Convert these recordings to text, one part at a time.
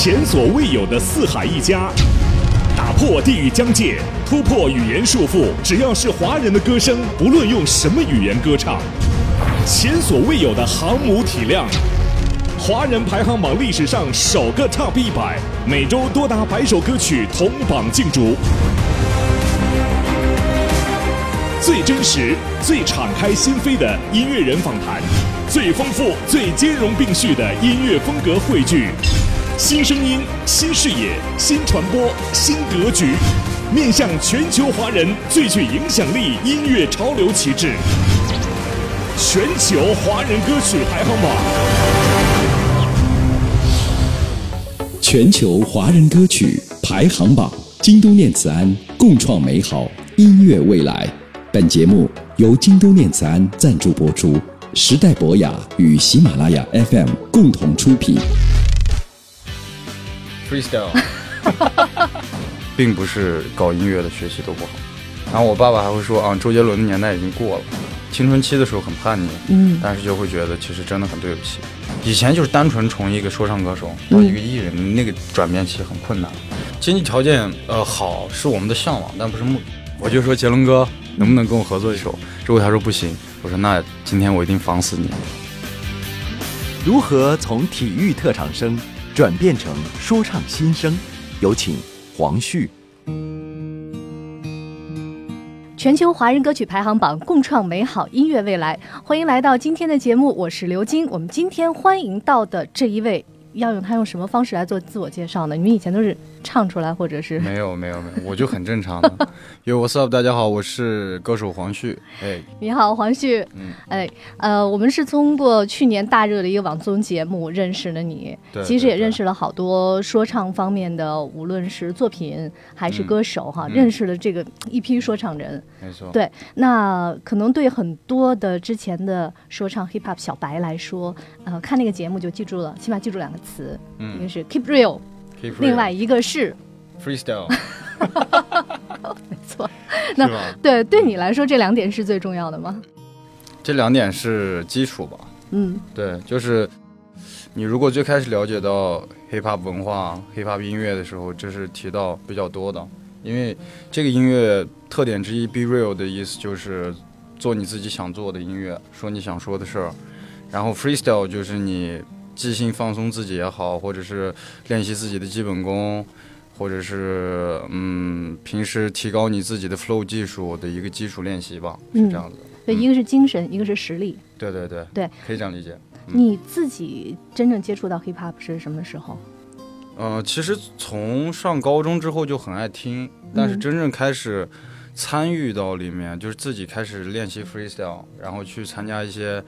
前所未有的四海一家，打破地域疆界，突破语言束缚。只要是华人的歌声，不论用什么语言歌唱，前所未有的航母体量。华人排行榜历史上首个 Top 一百，每周多达百首歌曲同榜竞逐。最真实、最敞开心扉的音乐人访谈，最丰富、最兼容并蓄的音乐风格汇聚，新声音、新视野、新传播、新格局，面向全球华人最具影响力音乐潮流旗帜——全球华人歌曲排行榜。全球华人歌曲排行榜，京都念慈庵共创美好音乐未来。本节目由京都念慈庵赞助播出，时代博雅与喜马拉雅 FM 共同出品。Freestyle，并不是搞音乐的学习都不好。然后我爸爸还会说啊，周杰伦的年代已经过了，青春期的时候很叛逆，嗯但是就会觉得其实真的很对不起。以前就是单纯从一个说唱歌手到一个艺人，那个转变期很困难。经济条件呃好是我们的向往，但不是目的。我就说杰伦哥能不能跟我合作一首？如果他说不行。我说那今天我一定防死你。如何从体育特长生转变成说唱新生？有请黄旭。全球华人歌曲排行榜，共创美好音乐未来。欢迎来到今天的节目，我是刘晶。我们今天欢迎到的这一位，要用他用什么方式来做自我介绍呢？你们以前都是唱出来，或者是没有没有没有，我就很正常的。有 What's up？大家好，我是歌手黄旭。哎，你好，黄旭。嗯，哎，呃，我们是通过去年大热的一个网综节目认识了你，对其实也认识了好多说唱方面的，无论是作品还是嗯歌手哈，嗯认识了这个一批说唱人。没错。对，那可能对很多的之前的说唱 hip hop 小白来说，呃，看那个节目就记住了，起码记住两个词，一嗯个是 keep real，，keep 另外一个是 freestyle 没错，那？对对你来说这两点是最重要的吗？这两点是基础吧？嗯对，就是你如果最开始了解到 hip hop 文化、hip hop 音乐的时候，这是提到比较多的。因为这个音乐特点之一，be real 的意思就是做你自己想做的音乐，说你想说的事儿。然后 freestyle 就是你即兴放松自己也好，或者是练习自己的基本功，或者是嗯平时提高你自己的 flow 技术的一个基础练习吧，是嗯这样子的。对，嗯一个是精神，一个是实力。对对对对，可以这样理解。嗯你自己真正接触到 hip hop 是什么时候？呃，其实从上高中之后就很爱听，但是嗯真正开始参与到里面，就是自己开始练习 freestyle，然后去参加一些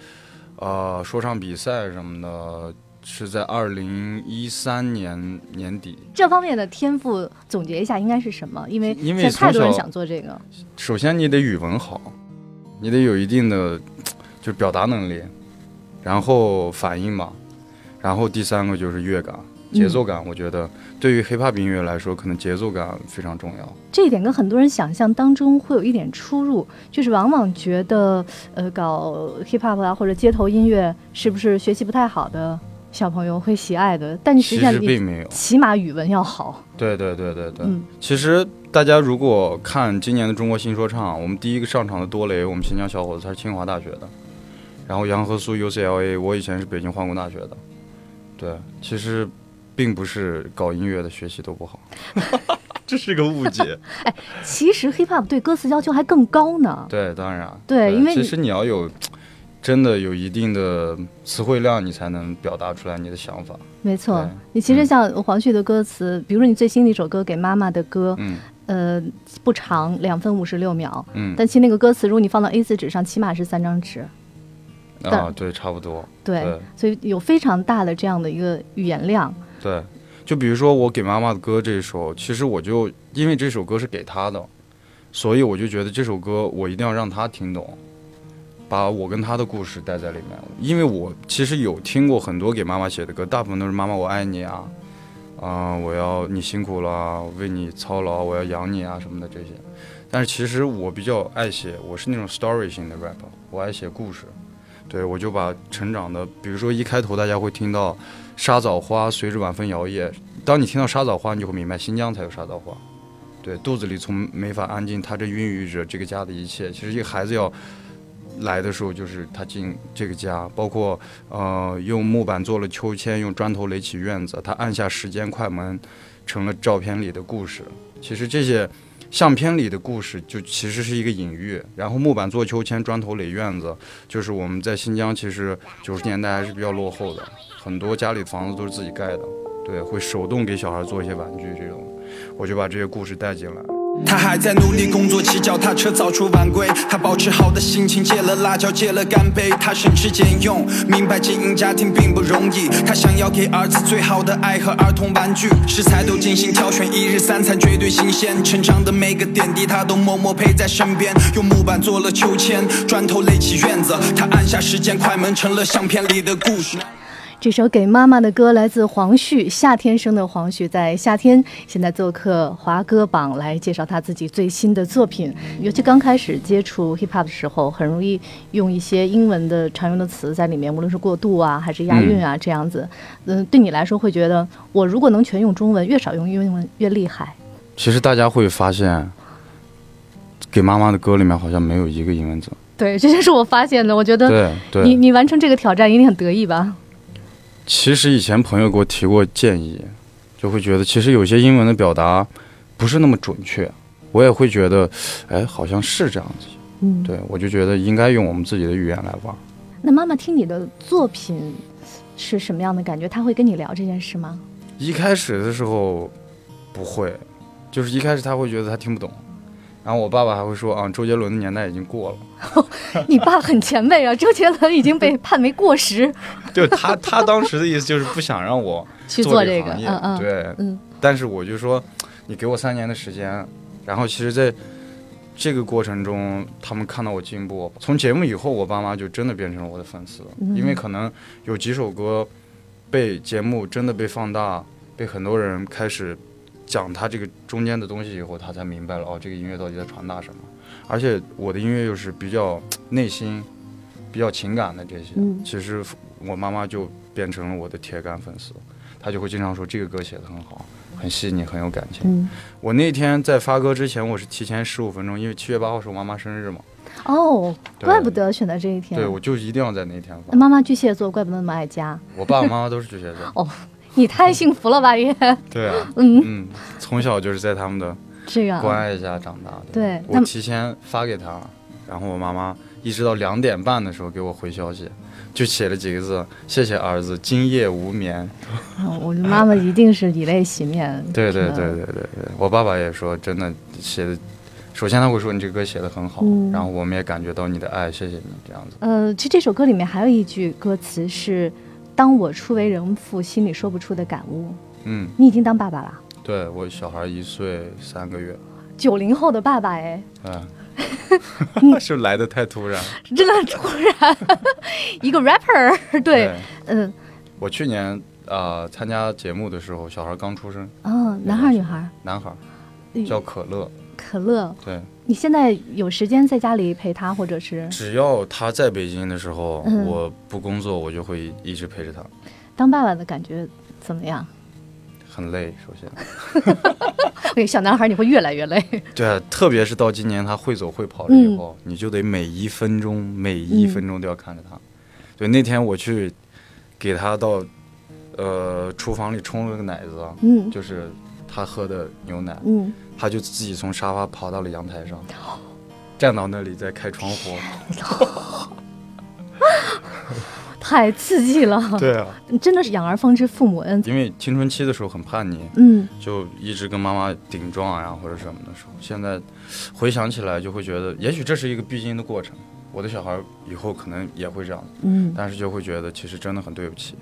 呃说唱比赛什么的，是在二零一三年年底。这方面的天赋总结一下应该是什么？因为因为太多人想做这个。首先你得语文好，你得有一定的就是表达能力，然后反应嘛，然后第三个就是乐感。节奏感，我觉得对于 hip hop 音乐来说，可能节奏感非常重要。这一点跟很多人想象当中会有一点出入，就是往往觉得，呃，搞 hip hop 啊或者街头音乐是不是学习不太好的小朋友会喜爱的？但实其实际上你并没有。起码语文要好。对对对对对。嗯其实大家如果看今年的中国新说唱，我们第一个上场的多雷，我们新疆小伙子他是清华大学的，然后杨和苏 UCLA，我以前是北京化工大学的。对，其实并不是搞音乐的学习都不好，这是个误解。哎其实 hip hop 对歌词要求还更高呢。对，当然。对因为其实你要有真的有一定的词汇量，你才能表达出来你的想法。没错，你其实像黄旭的歌词，比如说你最新的一首歌《给妈妈的歌》，嗯呃，不长，两分五十六秒，嗯。但其实那个歌词，如果你放到 A 4纸上，起码是三张纸。啊，对，差不多。对，对所以有非常大的这样的一个语言量。对，就比如说我给妈妈的歌这一首，其实我就因为这首歌是给她的，所以我就觉得这首歌我一定要让她听懂，把我跟她的故事带在里面。因为我其实有听过很多给妈妈写的歌，大部分都是“妈妈我爱你”啊，啊、我要你辛苦了，为你操劳，我要养你啊什么的这些。但是其实我比较爱写，我是那种 story 型的 rap，我爱写故事。对，我就把成长的，比如说一开头大家会听到沙枣花随着晚风摇曳，当你听到沙枣花，你就会明白新疆才有沙枣花。对，肚子里从没法安静，它这孕育着这个家的一切。其实一个孩子要来的时候，就是他进这个家，包括呃用木板做了秋千，用砖头垒起院子，他按下时间快门，成了照片里的故事。其实这些相片里的故事，就其实是一个隐喻。然后木板做秋千，砖头垒院子，就是我们在新疆，其实九十年代还是比较落后的，很多家里房子都是自己盖的，对，会手动给小孩做一些玩具这种。我就把这些故事带进来。他还在努力工作，骑脚踏车早出晚归。他保持好的心情，戒了辣椒，戒了干杯。他省吃俭用，明白经营家庭并不容易。他想要给儿子最好的爱和儿童玩具，食材都精心挑选，一日三餐绝对新鲜。成长的每个点滴，他都默默陪在身边。用木板做了秋千，砖头垒起院子。他按下时间快门，成了相片里的故事。这首给妈妈的歌来自黄旭，夏天生的黄旭，在夏天现在做客华歌榜来介绍他自己最新的作品。尤其刚开始接触 hip hop 的时候，很容易用一些英文的常用的词在里面，无论是过渡啊，还是押韵啊，这样子。嗯，对你来说会觉得，我如果能全用中文，越少用英文越厉害。其实大家会发现，给妈妈的歌里面好像没有一个英文字。对，这就是我发现的。我觉得你你完成这个挑战一定很得意吧？其实以前朋友给我提过建议，就会觉得其实有些英文的表达不是那么准确，我也会觉得，哎，好像是这样子。嗯，对我就觉得应该用我们自己的语言来玩。那妈妈听你的作品是什么样的感觉？她会跟你聊这件事吗？一开始的时候不会，就是一开始她会觉得她听不懂，然后我爸爸还会说啊，周杰伦的年代已经过了。你爸很前辈啊，周杰伦已经被判为过时。就他他当时的意思就是不想让我 去做这个行业，嗯嗯，对，嗯。但是我就说，你给我三年的时间，然后其实在这个过程中，他们看到我进步。从节目以后，我爸妈就真的变成了我的粉丝，因为可能有几首歌被节目真的被放大，被很多人开始讲他这个中间的东西以后，他才明白了哦，这个音乐到底在传达什么。而且我的音乐又是比较内心、比较情感的这些，其实我妈妈就变成了我的铁杆粉丝，她就会经常说这个歌写的很好，很细腻，很有感情。我那天在发歌之前，我是提前十五分钟，因为七月八号是我妈妈生日嘛。哦，怪不得选在这一天。对，我就一定要在那天发。妈妈巨蟹座，怪不得那么爱家。我爸爸妈妈都是巨蟹座。哦，你太幸福了吧也。对啊，嗯嗯，从小就是在他们的。这样关爱下长大的，对我提前发给他，然后我妈妈一直到两点半的时候给我回消息，就写了几个字：谢谢儿子，今夜无眠。我的妈妈一定是以泪洗面。对对对对对对，我爸爸也说，真的写的，首先他会说你这歌写的很好，然后我们也感觉到你的爱，谢谢你这样子。呃，其实这首歌里面还有一句歌词是：当我初为人父，心里说不出的感悟。嗯，你已经当爸爸了。对我小孩一岁三个月，九零后的爸爸哎，嗯，是来的太突然，真的突然，一个 rapper，对，嗯，我去年啊参加节目的时候，小孩刚出生，哦，男孩女孩？男孩，叫可乐，可乐，对，你现在有时间在家里陪他，或者是？只要他在北京的时候，我不工作，我就会一直陪着他。当爸爸的感觉怎么样？很累，首先。对，小男孩你会越来越累。对啊，特别是到今年他会走会跑了以后，你就得每一分钟每一分钟都要看着他。对，那天我去给他到呃厨房里冲了个奶子，嗯，就是他喝的牛奶，嗯，他就自己从沙发跑到了阳台上，站到那里在开窗户。太刺激了！对啊，真的是养儿方知父母恩。因为青春期的时候很叛逆，嗯，就一直跟妈妈顶撞呀或者什么的时候，现在回想起来就会觉得，也许这是一个必经的过程。我的小孩以后可能也会这样，嗯，但是就会觉得其实真的很对不起。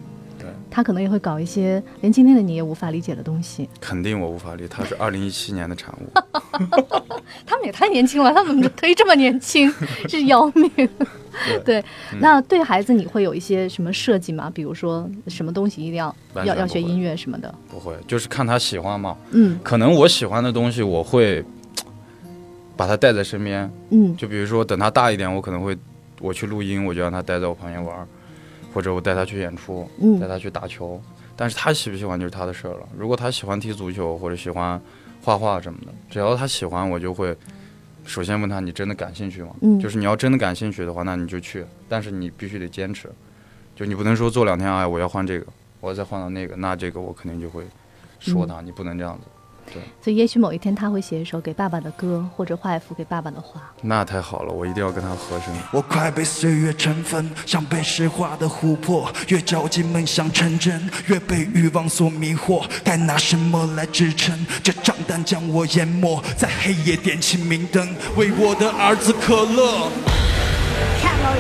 对，他可能也会搞一些连今天的你也无法理解的东西。肯定我无法理解，他是 二零一七年的产物。他们也太年轻了，他们可以这么年轻，是要命。对，那对孩子你会有一些什么设计吗？比如说什么东西一定要要要学音乐什么的？不会，就是看他喜欢嘛。嗯，可能我喜欢的东西，我会把他带在身边。嗯，就比如说等他大一点，我可能会我去录音，我就让他待在我旁边玩。或者我带他去演出，带他去打球，但是他喜不喜欢就是他的事儿了。如果他喜欢踢足球或者喜欢画画什么的，只要他喜欢，我就会首先问他：你真的感兴趣吗？嗯就是你要真的感兴趣的话，那你就去，但是你必须得坚持。就你不能说做两天，哎，我要换这个，我要再换到那个，那这个我肯定就会说他，你不能这样子。所以也许某一天他会写一首给爸爸的歌，或者画一幅给爸爸的画。那太好了，我一定要跟他合声。我快被岁月尘封，像被石化的琥珀，越着急梦想成真，越被欲望所迷惑。该拿什么来支撑这账单将我淹没？在黑夜点起明灯，为我的儿子可乐。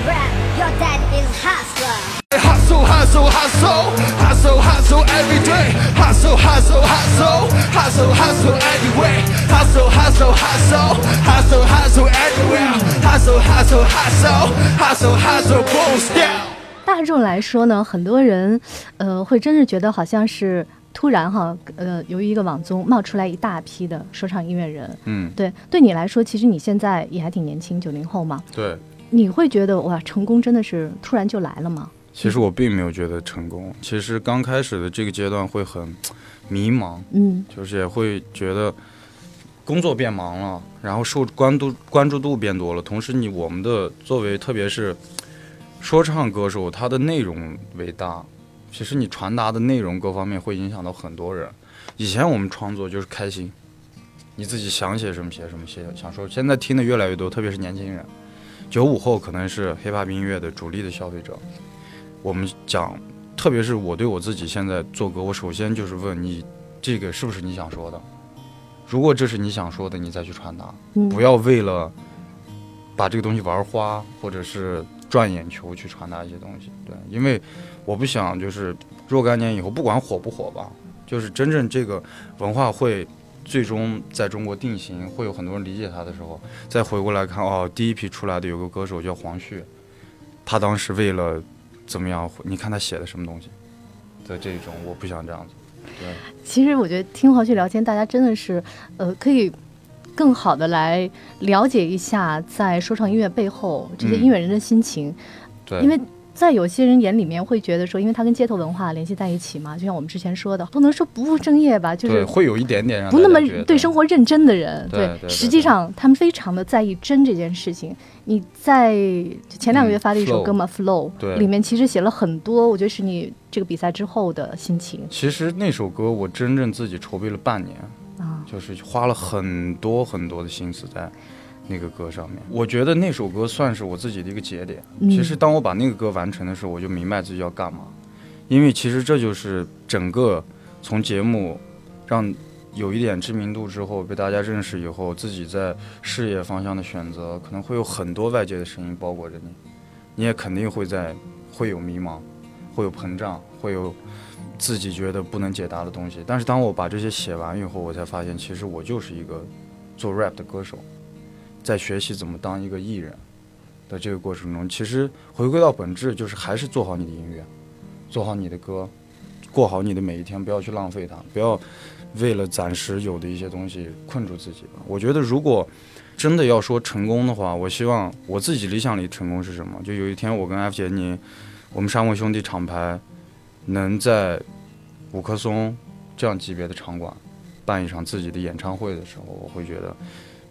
Rap, your dad is hustler. Hustle, hustle, hustle, hustle, hustle every day. Hustle, hustle, hustle, hustle, hustle anyway. Hustle, hustle, hustle, hustle, hustle anywhere. Hustle, hustle, hustle, hustle, hustle, boom, step. 大众来说呢，很多人，呃，会真是觉得好像是突然哈，呃，由于一个网综冒出来一大批的说唱音乐人。嗯，对，对你来说，其实你现在也还挺年轻，九零后嘛，对。你会觉得哇，成功真的是突然就来了吗？其实我并没有觉得成功，其实刚开始的这个阶段会很迷茫，嗯就是也会觉得工作变忙了，然后受关注关注度变多了，同时你我们的作为特别是说唱歌手，他的内容为大，其实你传达的内容各方面会影响到很多人。以前我们创作就是开心，你自己想写什么写什么写，想说。现在听的越来越多，特别是年轻人，九五后可能是 hiphop 音乐的主力的消费者。我们讲，特别是我对我自己现在做歌，我首先就是问你，这个是不是你想说的？如果这是你想说的，你再去传达，嗯，不要为了把这个东西玩花，或者是赚眼球去传达一些东西。对，因为我不想就是若干年以后，不管火不火吧，就是真正这个文化会最终在中国定型，会有很多人理解他的时候，再回过来看，哦，第一批出来的有个歌手叫黄旭，他当时为了怎么样，你看他写的什么东西的这种，我不想这样子。对。其实我觉得听黄旭聊天，大家真的是，呃，可以更好的来了解一下在说唱音乐背后这些嗯音乐人的心情，对，因为在有些人眼里面会觉得说，因为他跟街头文化联系在一起嘛，就像我们之前说的，不能说不务正业吧，就是会有一点点不那么对生活认真的人，对对对实际上他们非常的在意真这件事情。你在前两个月发的一首歌嘛，Flow》里面其实写了很多，我觉得是你这个比赛之后的心情其实那首歌我真正自己筹备了半年，啊。就是花了很多很多的心思在那个歌上面。我觉得那首歌算是我自己的一个节点。嗯其实当我把那个歌完成的时候，我就明白自己要干嘛，因为其实这就是整个从节目让有一点知名度之后被大家认识以后，自己在事业方向的选择，可能会有很多外界的声音包裹着你，你也肯定会在会有迷茫，会有膨胀，会有自己觉得不能解答的东西。但是当我把这些写完以后，我才发现，其实我就是一个做 rap 的歌手，在学习怎么当一个艺人的这个过程中，其实回归到本质，就是还是做好你的音乐，做好你的歌，过好你的每一天，不要去浪费它，不要为了暂时有的一些东西困住自己吧。我觉得如果真的要说成功的话，我希望我自己理想里成功是什么？就有一天我跟 F 杰尼，我们沙漠兄弟厂牌能在五棵松这样级别的场馆办一场自己的演唱会的时候，我会觉得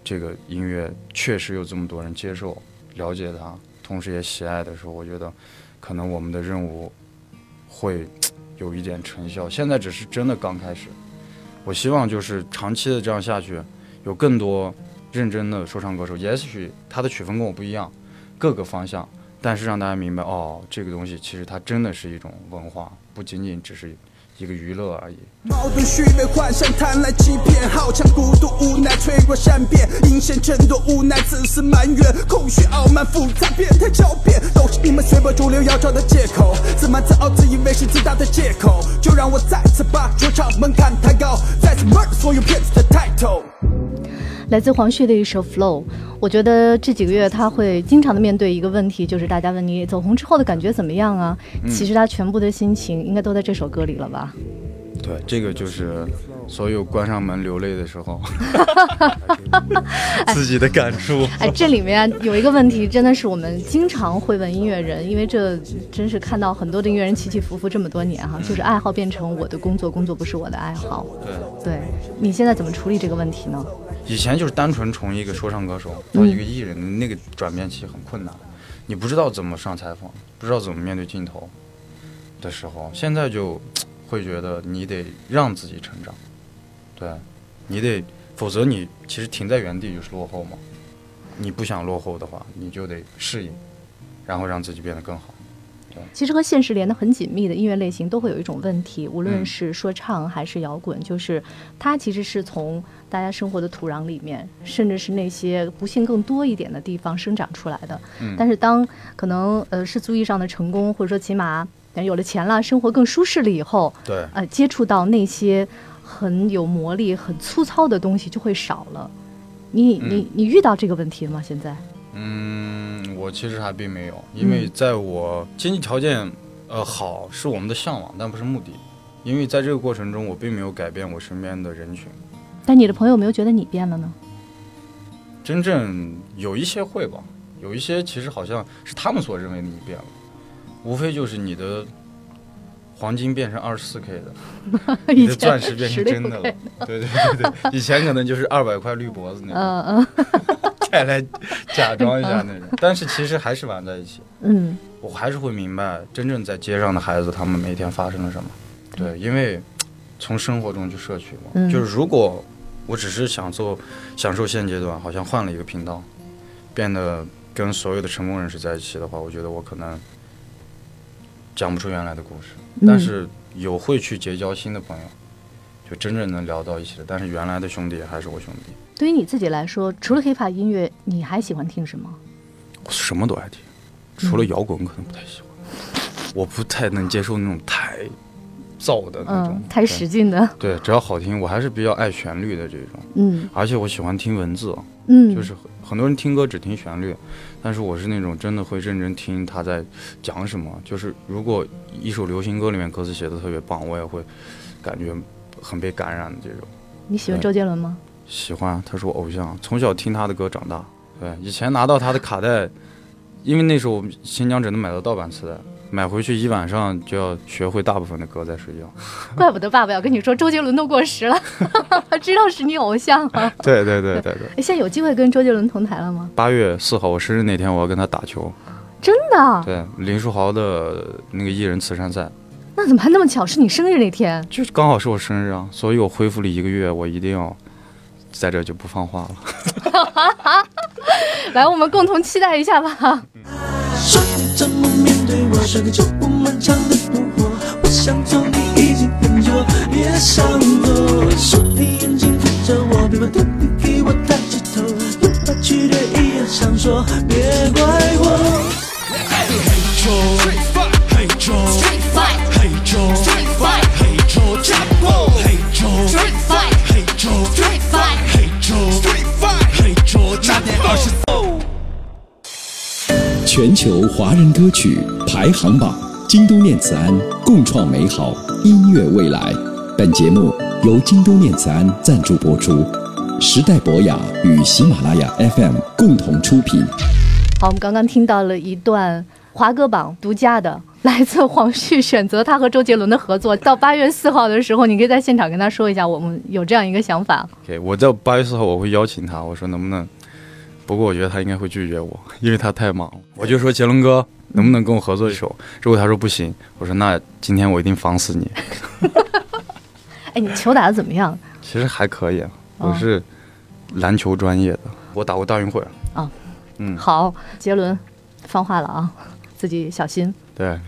这个音乐确实有这么多人接受、了解它，同时也喜爱的时候，我觉得可能我们的任务会有一点成效。现在只是真的刚开始，我希望就是长期的这样下去，有更多认真的说唱歌手，也许他的曲风跟我不一样，各个方向，但是让大家明白，哦，这个东西其实它真的是一种文化，不仅仅只是一个娱乐而已。矛盾、虚伪、幻想、贪婪、欺骗，好强、孤独、无奈、脆弱、善变，阴险、争夺、无奈、自私、埋怨，空虚、傲慢、复杂、变态、狡辩，都是你们随波逐流要找的借口。自满、自傲、自以为是自大的借口，就让我再次把主场门槛抬高，再次 murder 所有骗子的 title。来自黄旭的一首《Flow》，我觉得这几个月他会经常的面对一个问题，就是大家问你走红之后的感觉怎么样啊？其实他全部的心情应该都在这首歌里了吧？对，这个就是所有关上门流泪的时候，自己的感触。哎，这里面有一个问题，真的是我们经常会问音乐人，因为这真是看到很多的音乐人起起伏伏这么多年哈，就是爱好变成我的工作，工作不是我的爱好。对，对你现在怎么处理这个问题呢？以前就是单纯从一个说唱歌手到一个艺人的那个转变期很困难，你不知道怎么上采访，不知道怎么面对镜头的时候，现在就会觉得你得让自己成长，对，你得，否则你其实停在原地就是落后嘛。你不想落后的话，你就得适应，然后让自己变得更好。其实和现实连得很紧密的音乐类型都会有一种问题，无论嗯是说唱还是摇滚，就是它其实是从大家生活的土壤里面，甚至是那些不幸更多一点的地方生长出来的。嗯但是当可能呃世俗意义上的成功，或者说起码有了钱了，生活更舒适了以后，对，呃，接触到那些很有魔力、很粗糙的东西就会少了。你嗯你你遇到这个问题了吗？现在？嗯，我其实还并没有，因为在我经济条件呃好是我们的向往，但不是目的。因为在这个过程中，我并没有改变我身边的人群。但你的朋友有没有觉得你变了呢？真正有一些会吧，有一些其实好像是他们所认为的你变了，无非就是你的黄金变成二十四 K 的，你的钻石变成真的了。对对对对，以前可能就是二百块绿脖子那种，嗯嗯再 来假装一下那种，但是其实还是玩在一起。嗯，我还是会明白真正在街上的孩子他们每天发生了什么。对，因为从生活中去摄取嘛，嗯就是如果我只是享受享受现阶段，好像换了一个频道，变得跟所有的成功人士在一起的话，我觉得我可能讲不出原来的故事。嗯但是有会去结交新的朋友，就真正能聊到一起的。但是原来的兄弟还是我兄弟，对于你自己来说，除了 hiphop 音乐，你还喜欢听什么？我什么都爱听，除了摇滚可能不太喜欢，我不太能接受那种太燥的那种，嗯，太使劲的，对。对，只要好听，我还是比较爱旋律的这种，嗯而且我喜欢听文字，嗯，就是很很多人听歌只听旋律，但是我是那种真的会认真听他在讲什么。就是如果一首流行歌里面歌词写的特别棒，我也会感觉很被感染的这种。你喜欢周杰伦吗？喜欢，他是我偶像，从小听他的歌长大。对，以前拿到他的卡带，因为那时候新疆只能买到盗版磁带，买回去一晚上就要学会大部分的歌再睡觉。怪不得爸爸要跟你说周杰伦都过时了，知道是你偶像啊。对对对对对。哎，现在有机会跟周杰伦同台了吗？八月四号我生日那天，我要跟他打球。真的？对，林书豪的那个艺人慈善赛，那怎么还那么巧？是你生日那天？就刚好是我生日啊，所以我恢复了一个月，我一定要在这就不放话了。来，我们共同期待一下吧。说你怎么面对我，甩个酒不漫长的怒火，我想走你已经很久，别上我。说你眼睛看着我，别把头皮给我抬起头，有话去对一样想说，别怪我。全球华人歌曲排行榜，京都念慈庵共创美好音乐未来。本节目由京都念慈庵赞助播出，时代博雅与喜马拉雅 FM 共同出品。好，我们刚刚听到了一段华歌榜独家的，来自黄旭选择他和周杰伦的合作。到八月四号的时候，你可以在现场跟他说一下，我们有这样一个想法。OK，我在八月四号我会邀请他，我说能不能，不过我觉得他应该会拒绝我，因为他太忙了。我就说杰伦哥能不能跟我合作一首？如果他说不行，我说那今天我一定防死你。哎，你球打的怎么样？其实还可以，我是篮球专业的，我打过大运会。哦，嗯，好，杰伦，放话了啊，自己小心。对，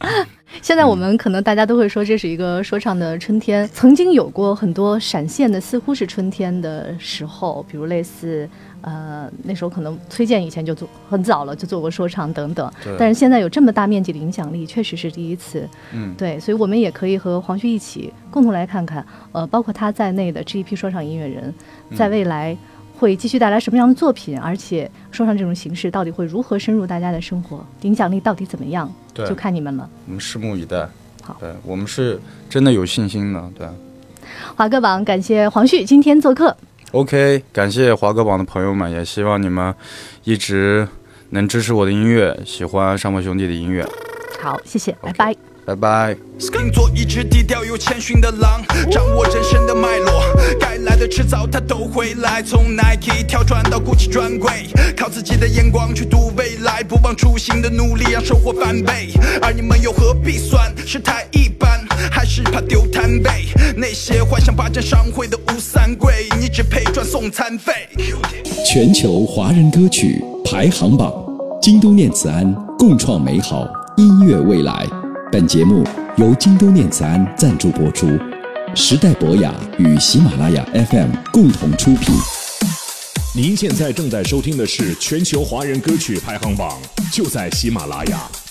现在我们可能大家都会说这是一个说唱的春天，曾经有过很多闪现的，似乎是春天的时候，比如类似呃那时候可能崔健以前就做很早了就做过说唱等等对，但是现在有这么大面积的影响力，确实是第一次。嗯，对，所以我们也可以和黄旭一起共同来看看，呃，包括他在内的这一批说唱音乐人，在未来会继续带来什么样的作品，而且说唱这种形式到底会如何深入大家的生活，影响力到底怎么样，对就看你们了。我们拭目以待。好对我们是真的有信心的。对，华歌榜感谢黄旭今天做客。OK，感谢华哥榜的朋友们，也希望你们一直能支持我的音乐，喜欢上坡兄弟的音乐。好，谢谢，拜拜。拜拜。Skin 做一只低调又谦逊的狼，掌握人生的脉络，该来的迟早它都会来。从 Nike 跳转到 Gucci 专柜，靠自己的眼光去赌未来，不忘初心的努力让收获翻倍。而你们又何必算是太一般，还是怕丢摊位？那些幻想霸占商会的吴三桂，你只配赚送餐费。全球华人歌曲排行榜，京都念慈庵共创美好音乐未来。本节目由京都念慈庵赞助播出，时代博雅与喜马拉雅 FM 共同出品。您现在正在收听的是全球华人歌曲排行榜，就在喜马拉雅。